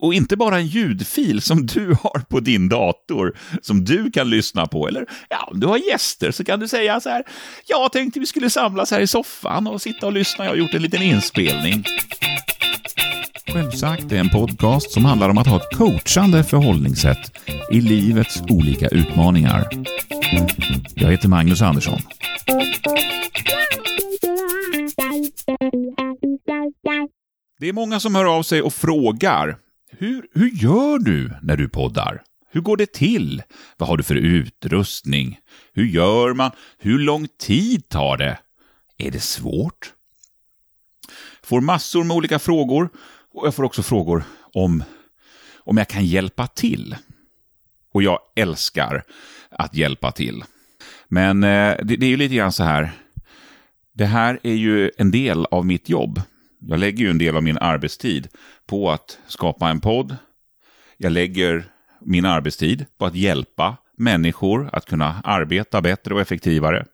Och, inte bara en ljudfil som du har på din dator, som du kan lyssna på. Eller ja, om du har gäster så kan du säga så här, jag tänkte vi skulle samlas här i soffan och sitta och lyssna. Jag har gjort en liten inspelning. Självsagt är en podcast som handlar om att ha ett coachande förhållningssätt i livets olika utmaningar. Jag heter Magnus Andersson. Det är många som hör av sig och frågar hur, hur gör du när du poddar? Hur går det till? Vad har du för utrustning? Hur gör man? Hur lång tid tar det? Är det svårt? Får massor med olika frågor och jag får också frågor om, om jag kan hjälpa till. Och jag älskar att hjälpa till. Men eh, det, det är ju lite grann så här. Det här är ju en del av mitt jobb. Jag lägger ju en del av min arbetstid på att skapa en podd. Jag lägger min arbetstid på att hjälpa människor att kunna arbeta bättre och effektivare.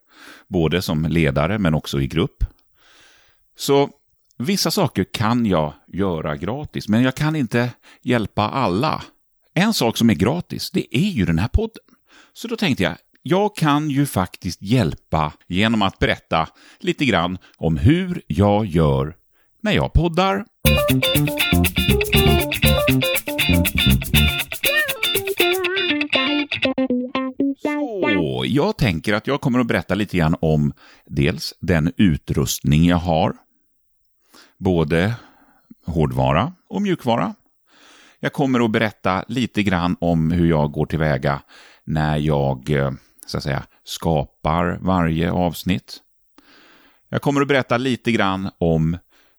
Både som ledare men också i grupp. Så vissa saker kan jag göra gratis, men jag kan inte hjälpa alla. En sak som är gratis, det är ju den här podden. Så då tänkte jag, jag kan ju faktiskt hjälpa genom att berätta lite grann om hur jag gör när jag poddar. Så, jag tänker att jag kommer att berätta lite grann om dels den utrustning jag har, både hårdvara och mjukvara. Jag kommer att berätta lite grann om hur jag går tillväga när jag eh, så att säga, skapar varje avsnitt. Jag kommer att berätta lite grann om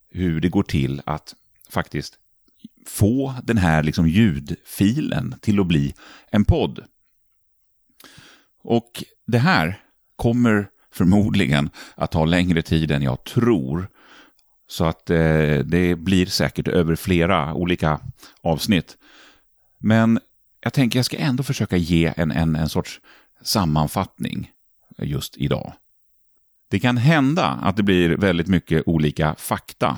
hur det går till att faktiskt få den här liksom ljudfilen till att bli en podd. Och det här kommer förmodligen att ta längre tid än jag tror. Så att eh, det blir säkert över flera olika avsnitt. Men jag tänker jag ska ändå försöka ge en, en, en sorts sammanfattning just idag. Det kan hända att det blir väldigt mycket olika fakta.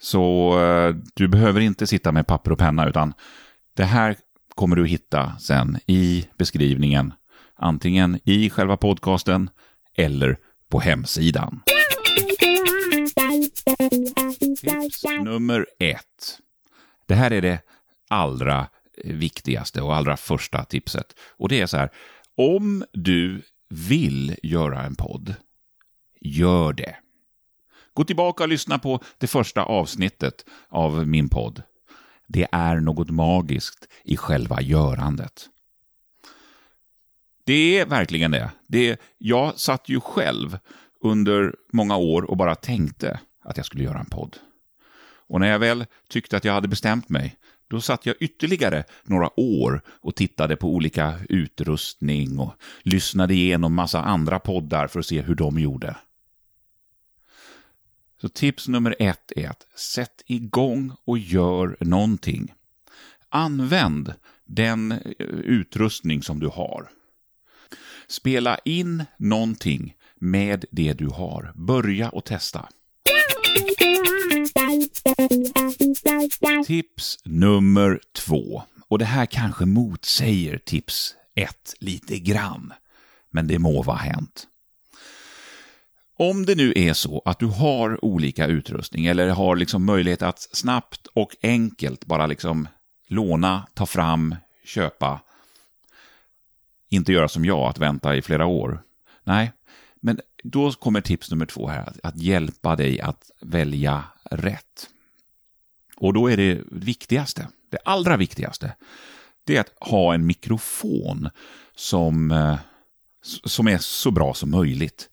Så eh, du behöver inte sitta med papper och penna, utan det här kommer du hitta sen i beskrivningen. Antingen i själva podcasten eller på hemsidan. Tips nummer ett. Det här är det allra viktigaste och allra första tipset. Och det är så här, om du vill göra en podd, gör det. Gå tillbaka och lyssna på det första avsnittet av min podd. Det är något magiskt i själva görandet. Det är verkligen det. det jag satt ju själv under många år och bara tänkte att jag skulle göra en podd. Och när jag väl tyckte att jag hade bestämt mig, då satt jag ytterligare några år och tittade på olika utrustning och lyssnade igenom massa andra poddar för att se hur de gjorde. Så tips nummer ett är att sätt igång och gör någonting. Använd den eh, utrustning som du har. Spela in någonting med det du har. Börja och testa. Tips nummer två. Och det här kanske motsäger tips ett lite grann. Men det må vara hänt. Om det nu är så att du har olika utrustning eller har liksom möjlighet att snabbt och enkelt bara liksom låna, ta fram, köpa. Inte göra som jag, att vänta i flera år. Nej, men då kommer tips nummer två här, att hjälpa dig att välja rätt. Och då är det viktigaste, det allra viktigaste, det är att ha en mikrofon som, eh, som är så bra som möjligt.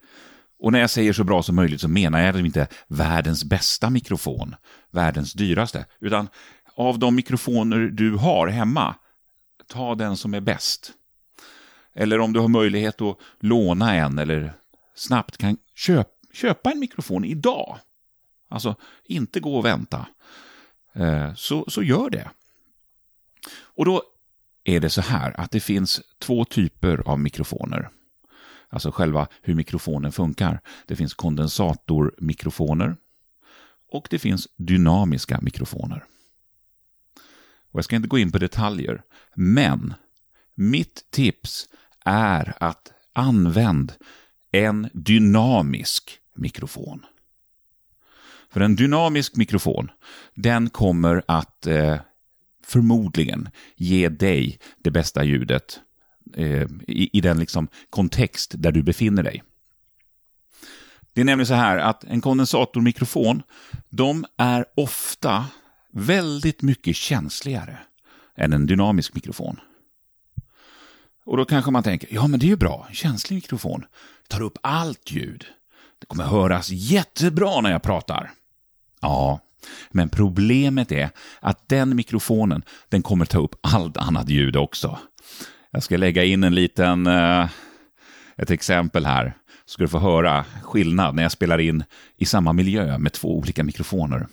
Och när jag säger så bra som möjligt så menar jag liksom inte världens bästa mikrofon, världens dyraste, utan av de mikrofoner du har hemma, ta den som är bäst. Eller om du har möjlighet att låna en eller snabbt kan köp, köpa en mikrofon idag. Alltså, inte gå och vänta. Eh, så, så gör det. Och då är det så här att det finns två typer av mikrofoner. Alltså själva hur mikrofonen funkar. Det finns kondensatormikrofoner och det finns dynamiska mikrofoner. Och jag ska inte gå in på detaljer, men mitt tips är att använd en dynamisk mikrofon. För en dynamisk mikrofon, den kommer att eh, förmodligen ge dig det bästa ljudet eh, i, i, den liksom kontext där du befinner dig. Det är nämligen så här att en kondensatormikrofon, de är ofta väldigt mycket känsligare än en dynamisk mikrofon. Och då kanske man tänker, ja men det är ju bra, en känslig mikrofon tar upp allt ljud. Det kommer höras jättebra när jag pratar. Ja, men problemet är att den mikrofonen, den kommer ta upp allt annat ljud också. Jag ska lägga in en liten, uh, ett exempel här. Så ska du få höra skillnad när jag spelar in i samma miljö med två olika mikrofoner.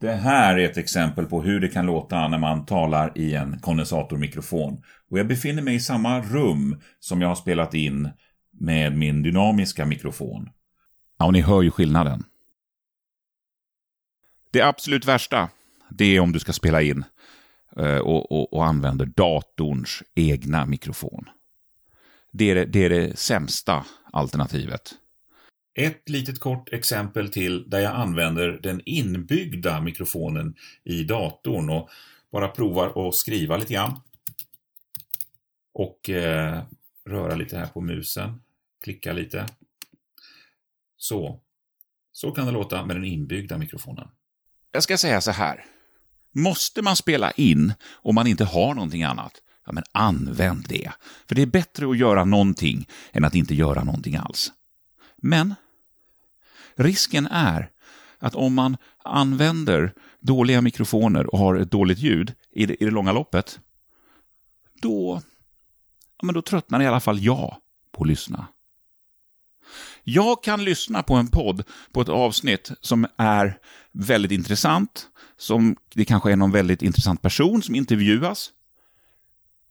Det här är ett exempel på hur det kan låta när man talar i en kondensatormikrofon. Och jag befinner mig i samma rum som jag har spelat in med min dynamiska mikrofon. Ja, och ni hör ju skillnaden. Det absolut värsta, det är om du ska spela in eh, och, och, och använder datorns egna mikrofon. Det är det, det är det sämsta alternativet. Ett litet kort exempel till där jag använder den inbyggda mikrofonen i datorn och bara provar att skriva lite grann. Och eh, röra lite här på musen. Klicka lite. Så. Så kan det låta med den inbyggda mikrofonen. Jag ska säga så här. Måste man spela in om man inte har någonting annat, ja men använd det. För det är bättre att göra någonting än att inte göra någonting alls. Men risken är att om man använder dåliga mikrofoner och har ett dåligt ljud i det, i det långa loppet, då, ja, men då tröttnar i alla fall jag på att lyssna. Jag kan lyssna på en podd, på ett avsnitt som är väldigt intressant, som det kanske är någon väldigt intressant person som intervjuas.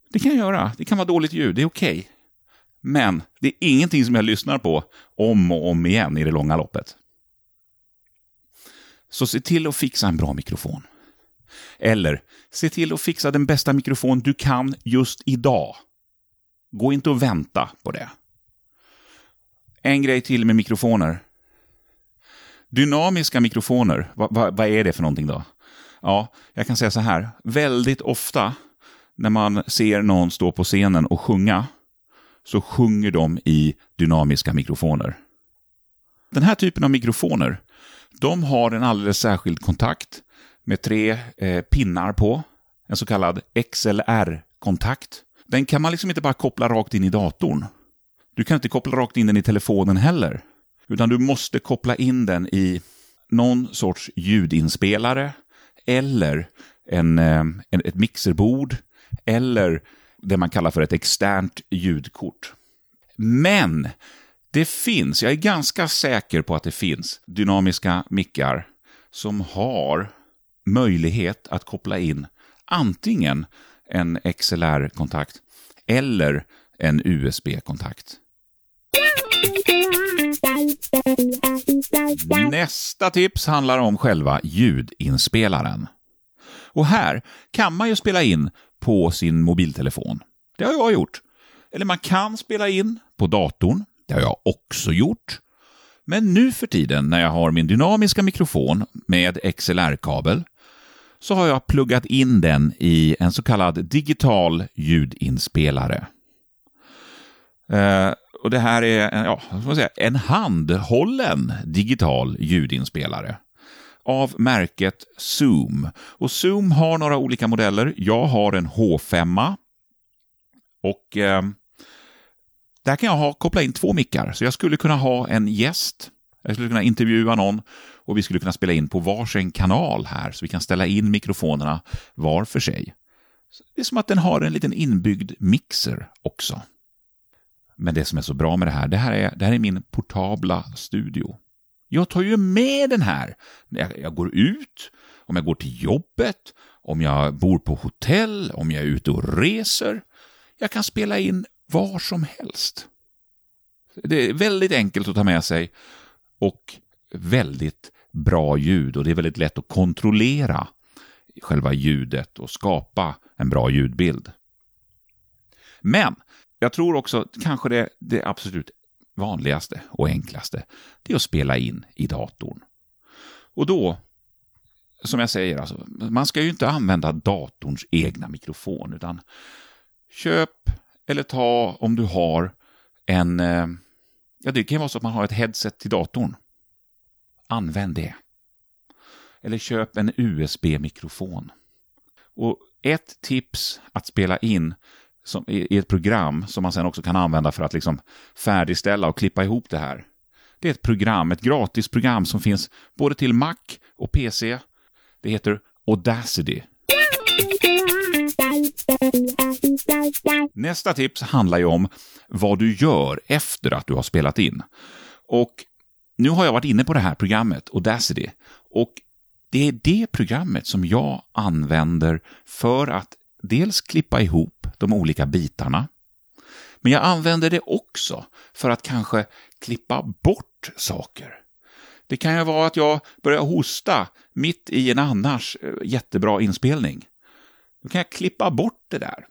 Det kan jag göra. Det kan vara dåligt ljud, det är okej. Okay. Men det är ingenting som jag lyssnar på om och om igen i det långa loppet. Så se till att fixa en bra mikrofon. Eller, se till att fixa den bästa mikrofon du kan just idag. Gå inte och vänta på det. En grej till med mikrofoner. Dynamiska mikrofoner, vad, va, va är det för någonting då? Ja, jag kan säga så här. Väldigt ofta när man ser någon stå på scenen och sjunga, så sjunger de i dynamiska mikrofoner. Den här typen av mikrofoner, de har en alldeles särskild kontakt med tre eh, pinnar på, en så kallad XLR-kontakt. Den kan man liksom inte bara koppla rakt in i datorn. Du kan inte koppla rakt in den i telefonen heller. Utan du måste koppla in den i någon sorts ljudinspelare eller en, eh, en, ett mixerbord eller det man kallar för ett externt ljudkort. Men det finns, jag är ganska säker på att det finns dynamiska mickar som har möjlighet att koppla in antingen en XLR-kontakt eller en USB-kontakt. Nästa tips handlar om själva ljudinspelaren. Och här kan man ju spela in på sin mobiltelefon. Det har jag gjort. Eller man kan spela in på datorn. Det har jag också gjort. Men nu för tiden när jag har min dynamiska mikrofon med XLR-kabel så har jag pluggat in den i en så kallad digital ljudinspelare. Eh, och det här är ja, man säga, en handhållen digital ljudinspelare av märket Zoom. Och Zoom har några olika modeller. Jag har en H5 och eh, där kan jag ha, koppla in två mickar. Så jag skulle kunna ha en gäst, jag skulle kunna intervjua någon och vi skulle kunna spela in på varsin kanal här så vi kan ställa in mikrofonerna var för sig. Det är som att den har en liten inbyggd mixer också. Men det som är så bra med det här, det här är, det här är min portabla studio. Jag tar ju med den här när jag, jag går ut, om jag går till jobbet, om jag bor på hotell, om jag är ute och reser. Jag kan spela in var som helst. Det är väldigt enkelt att ta med sig och väldigt bra ljud och det är väldigt lätt att kontrollera själva ljudet och skapa en bra ljudbild. Men jag tror också kanske det, det absolut vanligaste och enklaste, det är att spela in i datorn. Och då, som jag säger, alltså, man ska ju inte använda datorns egna mikrofon, utan köp eller ta om du har en, eh, ja det kan vara så att man har ett headset till datorn. Använd det. Eller köp en USB-mikrofon. Och ett tips att spela in som, i ett program som man sen också kan använda för att liksom färdigställa och klippa ihop det här. Det är ett program, ett gratisprogram som finns både till Mac och PC. Det heter Audacity. Nästa tips handlar ju om vad du gör efter att du har spelat in. Och nu har jag varit inne på det här programmet, Audacity, och det är det programmet som jag använder för att dels klippa ihop de olika bitarna, men jag använder det också för att kanske klippa bort saker. Det kan ju vara att jag börjar hosta mitt i en annars eh, jättebra inspelning. Då kan jag klippa bort det där.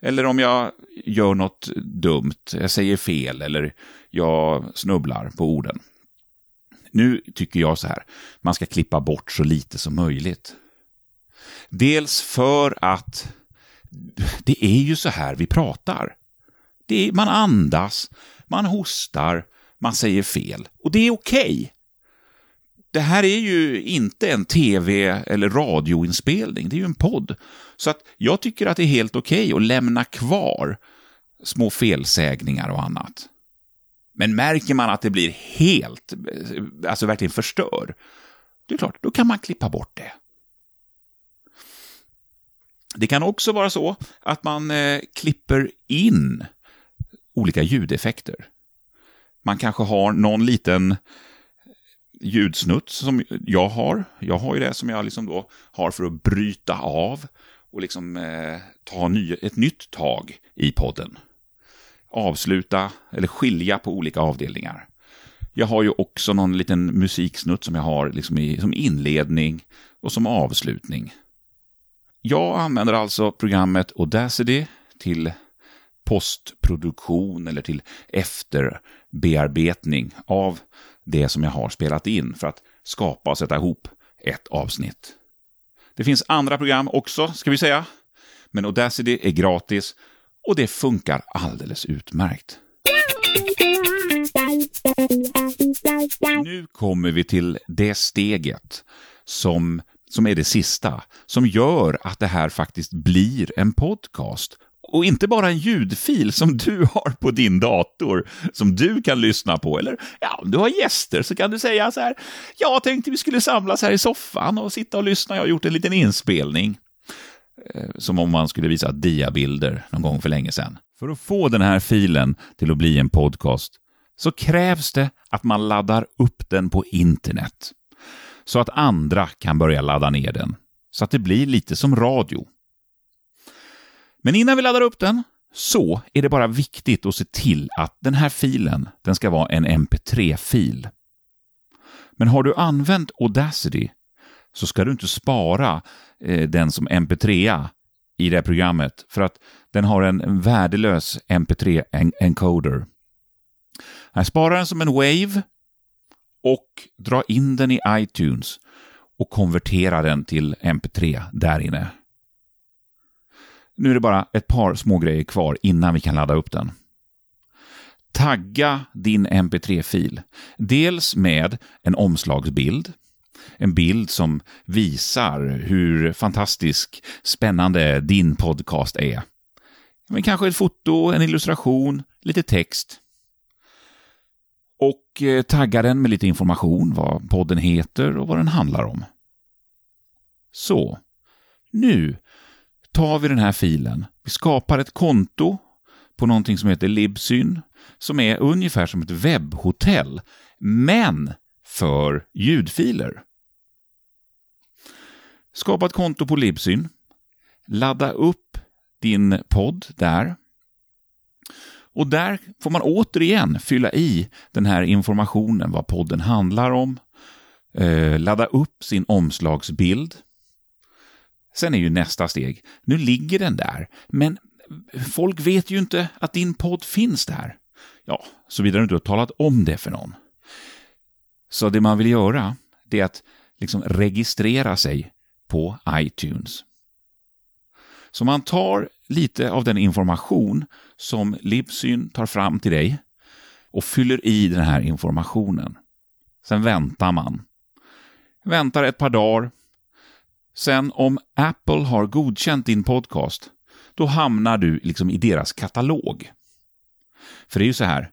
Eller om jag gör något dumt, jag säger fel eller jag snubblar på orden. Nu tycker jag så här, man ska klippa bort så lite som möjligt. Dels för att det är ju så här vi pratar. Är, man andas, man hostar, man säger fel. Och det är okej. Okay. Det här är ju inte en tv eller radioinspelning, det är ju en podd. Så att jag tycker att det är helt okej okay att lämna kvar små felsägningar och annat. Men märker man att det blir helt, alltså verkligen förstör, det är klart, då kan man klippa bort det. Det kan också vara så att man eh, klipper in olika ljudeffekter. Man kanske har någon liten ljudsnutt som jag har. Jag har ju det som jag liksom då har för att bryta av och liksom eh, ta ny, ett nytt tag i podden. Avsluta eller skilja på olika avdelningar. Jag har ju också någon liten musiksnutt som jag har liksom i, som inledning och som avslutning. Jag använder alltså programmet Audacity till postproduktion eller till efterbearbetning av det som jag har spelat in för att skapa och sätta ihop ett avsnitt. Det finns andra program också, ska vi säga. Men Audacity är gratis och det funkar alldeles utmärkt. Nu kommer vi till det steget som som är det sista, som gör att det här faktiskt blir en podcast. Och inte bara en ljudfil som du har på din dator, som du kan lyssna på. Eller ja, om du har gäster så kan du säga så här, jag tänkte vi skulle samlas här i soffan och sitta och lyssna, jag har gjort en liten inspelning. Eh, som om man skulle visa diabilder någon gång för länge sedan. För att få den här filen till att bli en podcast så krävs det att man laddar upp den på internet så att andra kan börja ladda ner den, så att det blir lite som radio. Men innan vi laddar upp den så är det bara viktigt att se till att den här filen, den ska vara en mp3-fil. Men har du använt Audacity så ska du inte spara eh, den som mp3 i det här programmet för att den har en värdelös mp3-encoder. Spara den som en wave och dra in den i iTunes och konvertera den till MP3 där inne. Nu är det bara ett par små grejer kvar innan vi kan ladda upp den. Tagga din MP3-fil. Dels med en omslagsbild, en bild som visar hur fantastisk, spännande din podcast är. Men kanske ett foto, en illustration, lite text och eh, tagga den med lite information, vad podden heter och vad den handlar om. Så, nu tar vi den här filen. Vi skapar ett konto på någonting som heter Libsyn, som är ungefär som ett webbhotell, men för ljudfiler. Skapa ett konto på Libsyn. Ladda upp din podd där. Och där får man återigen fylla i den här informationen, vad podden handlar om, eh, ladda upp sin omslagsbild. sen är ju nästa steg, nu ligger den där, men folk vet ju inte att din podd finns där. Ja, såvida du inte har talat om det för någon. Så det man vill göra, det är att liksom registrera sig på iTunes. Så man tar lite av den information som Libsyn tar fram till dig och fyller i den här informationen. Sen väntar man. Väntar ett par dagar. Sen om Apple har godkänt din podcast, då hamnar du liksom i deras katalog. För det är ju så här,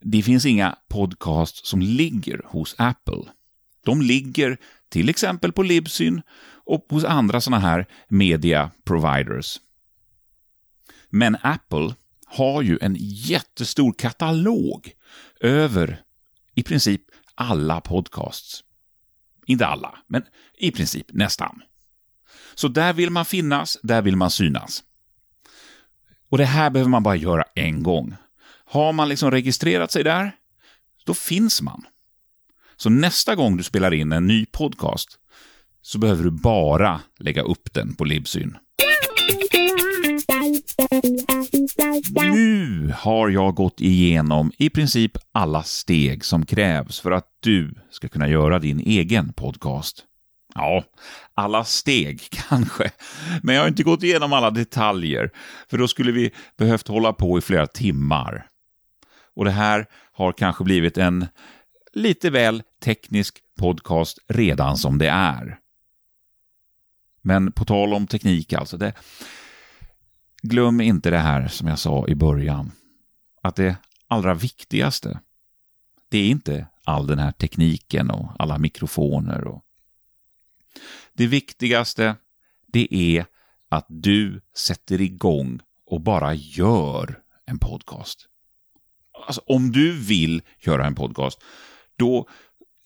det finns inga podcasts som ligger hos Apple. De ligger till exempel på Libsyn och hos andra sådana här media providers. Men Apple har ju en jättestor katalog över i princip alla podcasts. Inte alla, men i princip nästan. Så där vill man finnas, där vill man synas. Och det här behöver man bara göra en gång. Har man liksom registrerat sig där, då finns man. Så nästa gång du spelar in en ny podcast så behöver du bara lägga upp den på Libsyn. Nu har jag gått igenom i princip alla steg som krävs för att du ska kunna göra din egen podcast. Ja, alla steg kanske, men jag har inte gått igenom alla detaljer, för då skulle vi behövt hålla på i flera timmar. Och det här har kanske blivit en lite väl teknisk podcast redan som det är. Men på tal om teknik alltså, det, glöm inte det här som jag sa i början. Att det allra viktigaste, det är inte all den här tekniken och alla mikrofoner. Och... Det viktigaste, det är att du sätter igång och bara gör en podcast. Alltså, om du vill göra en podcast, då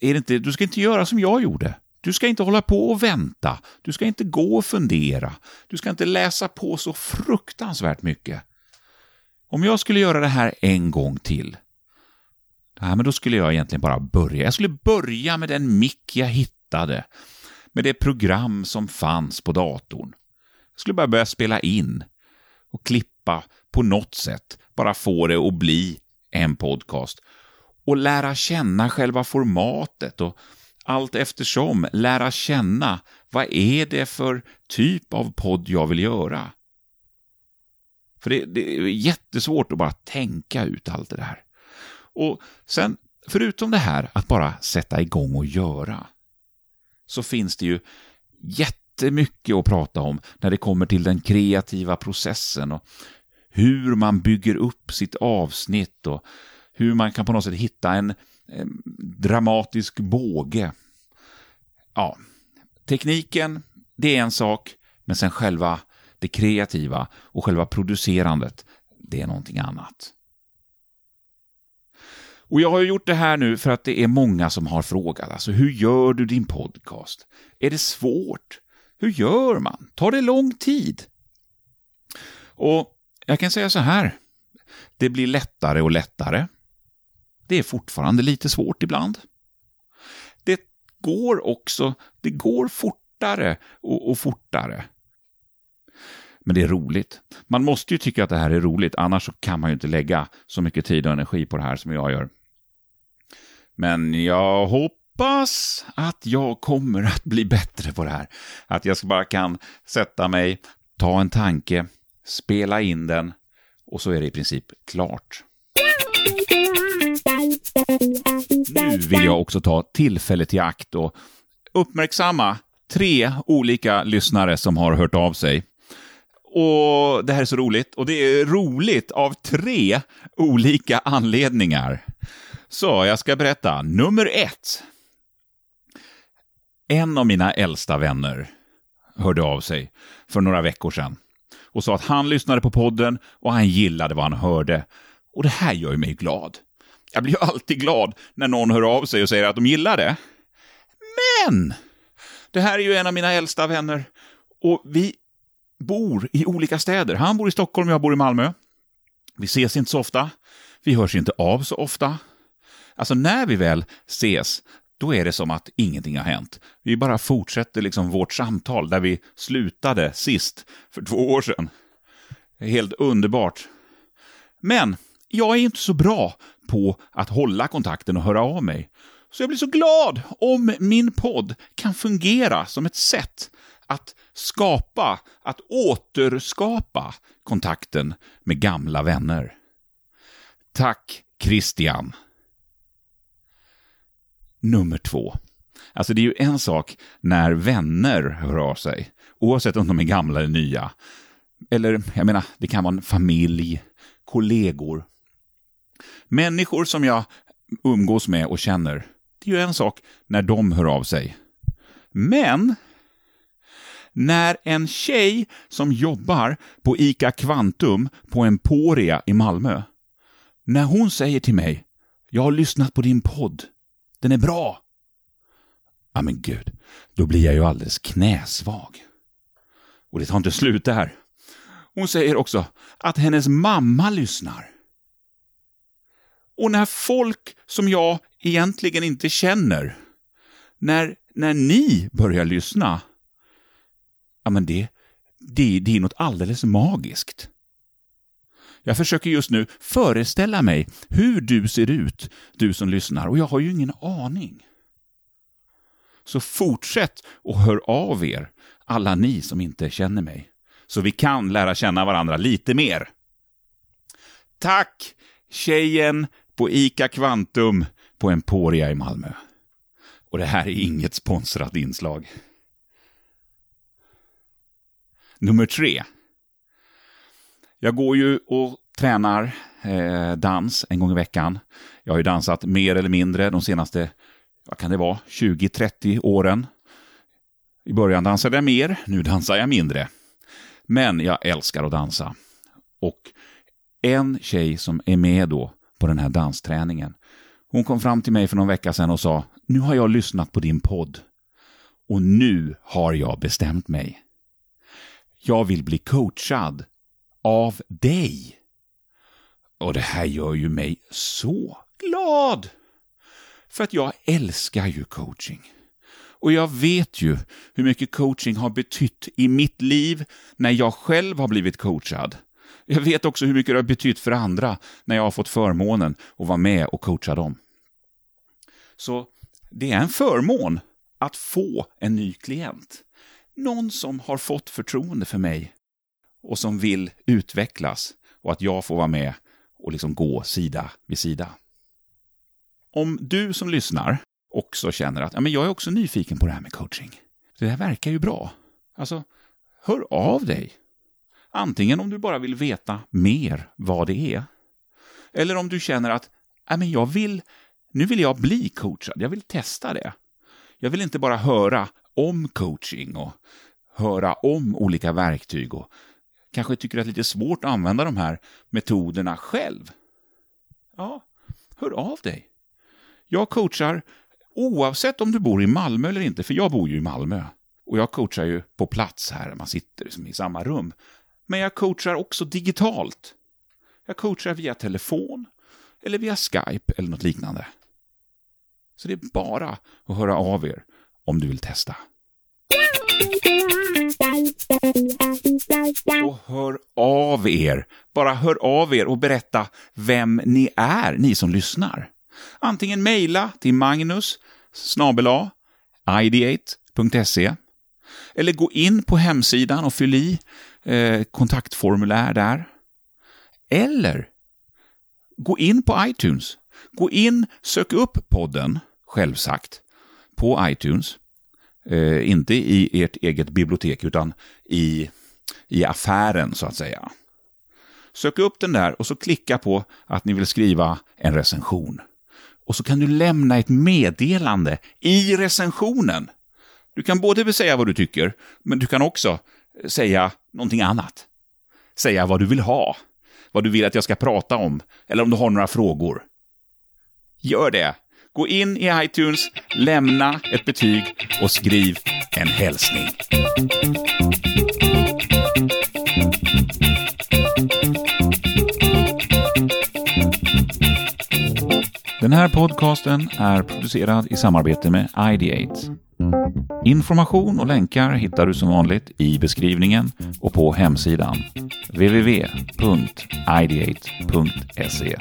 är det inte, du ska inte göra som jag gjorde. Du ska inte hålla på och vänta. Du ska inte gå och fundera. Du ska inte läsa på så fruktansvärt mycket. Om jag skulle göra det här en gång till, nej, men då skulle jag egentligen bara börja. Jag skulle börja med den mick jag hittade, med det program som fanns på datorn. Jag skulle bara börja spela in och klippa på något sätt, bara få det att bli en podcast och lära känna själva formatet och allt eftersom lära känna vad är det för typ av podd jag vill göra. För det, det, är jättesvårt att bara tänka ut allt det där. Och sen, förutom det här att bara sätta igång och göra, så finns det ju jättemycket att prata om när det kommer till den kreativa processen och hur man bygger upp sitt avsnitt och hur man kan på något sätt hitta en, en Ehm, dramatisk båge. Ja, tekniken, det är en sak, men sen själva det kreativa och själva producerandet, det är någonting annat. Och jag har gjort det här nu för att det är många som har frågat, alltså hur gör du din podcast? Är det svårt? Hur gör man? Tar det lång tid? Och jag kan säga så här, det blir lättare och lättare. Det är fortfarande lite svårt ibland. Det går också, det går fortare och, och fortare. Men det är roligt. Man måste ju tycka att det här är roligt, annars kan man ju inte lägga så mycket tid och energi på det här som jag gör. Men jag hoppas att jag kommer att bli bättre på det här. Att jag bara kan sätta mig, ta en tanke, spela in den och så är det i princip klart. Nu vill jag också ta tillfället i akt och uppmärksamma tre olika lyssnare som har hört av sig. Och Det här är så roligt, och det är roligt av tre olika anledningar. Så jag ska berätta. Nummer ett. En av mina äldsta vänner hörde av sig för några veckor sedan och sa att han lyssnade på podden och han gillade vad han hörde. Och det här gör mig glad. Jag blir ju alltid glad när någon hör av sig och säger att de gillar det. Men! Det här är ju en av mina äldsta vänner och vi bor i olika städer. Han bor i Stockholm, jag bor i Malmö. Vi ses inte så ofta. Vi hörs inte av så ofta. Alltså när vi väl ses, då är det som att ingenting har hänt. Vi bara fortsätter liksom vårt samtal där vi slutade sist, för två år sedan. Helt underbart. Men jag är inte så bra på att hålla kontakten och höra av mig. Så jag blir så glad om min podd kan fungera som ett sätt att skapa, att återskapa kontakten med gamla vänner. Tack Christian. Nummer två. Alltså det är ju en sak när vänner hör av sig, oavsett om de är gamla eller nya. Eller, jag menar, det kan vara en familj, kollegor. Människor som jag umgås med och känner. Det är ju en sak när de hör av sig. Men när en tjej som jobbar på ICA Kvantum på Emporia i Malmö, när hon säger till mig ”Jag har lyssnat på din podd, den är bra”. Ja men gud, då blir jag ju alldeles knäsvag. Och det tar inte slut där. Hon säger också att hennes mamma lyssnar. Och när folk som jag egentligen inte känner, när, när ni börjar lyssna, ja men det, det, det är något alldeles magiskt. Jag försöker just nu föreställa mig hur du ser ut, du som lyssnar, och jag har ju ingen aning. Så fortsätt och hör av er, alla ni som inte känner mig, så vi kan lära känna varandra lite mer. Tack, tjejen på ICA Kvantum på Emporia i Malmö. Och det här är inget sponsrat inslag. Nummer tre. Jag går ju och tränar eh, dans en gång i veckan. Jag har ju dansat mer eller mindre de senaste, vad kan det vara, 20-30 åren. I början dansade jag mer, nu dansar jag mindre. Men jag älskar att dansa. Och en tjej som är med då på den här dansträningen, hon kom fram till mig för någon vecka sedan och sa, nu har jag lyssnat på din podd. Och nu har jag bestämt mig. Jag vill bli coachad av dig. Och det här gör ju mig så glad. För att jag älskar ju coaching. Och jag vet ju hur mycket coaching har betytt i mitt liv när jag själv har blivit coachad. Jag vet också hur mycket det har betytt för andra när jag har fått förmånen att vara med och coacha dem. Så det är en förmån att få en ny klient. Någon som har fått förtroende för mig och som vill utvecklas och att jag får vara med och liksom gå sida vid sida. Om du som lyssnar också känner att ja, men jag är också nyfiken på det här med coaching. Det här verkar ju bra. Alltså, hör av dig. Antingen om du bara vill veta mer vad det är. Eller om du känner att äh, men jag vill, nu vill jag bli coachad, jag vill testa det. Jag vill inte bara höra om coaching och höra om olika verktyg och kanske tycker att det är lite svårt att använda de här metoderna själv. Ja, hör av dig. Jag coachar oavsett om du bor i Malmö eller inte, för jag bor ju i Malmö. Och jag coachar ju på plats här, man sitter liksom i samma rum. Men jag coachar också digitalt. Jag coachar via telefon, eller via Skype eller något liknande. Så det är bara att höra av er om du vill testa. Och hör av er. Bara hör av er och berätta vem ni är, ni som lyssnar. Antingen mejla till magnus snabela ideate.se eller gå in på hemsidan och fyll i eh, kontaktformulär där. Eller gå in på iTunes. Gå in, sök upp podden, självsagt, på iTunes. Eh, inte i ert eget bibliotek, utan i, i affären, så att säga. Sök upp den där och så klicka på att ni vill skriva en recension. Och så kan du lämna ett meddelande i recensionen. Du kan både säga vad du tycker, men du kan också säga någonting annat. Säga vad du vill ha, vad du vill att jag ska prata om, eller om du har några frågor. Gör det! Gå in i iTunes, lämna ett betyg och skriv en hälsning. Den här podcasten är producerad i samarbete med Ideate. Information och länkar hittar du som vanligt i beskrivningen och på hemsidan www.ideate.se.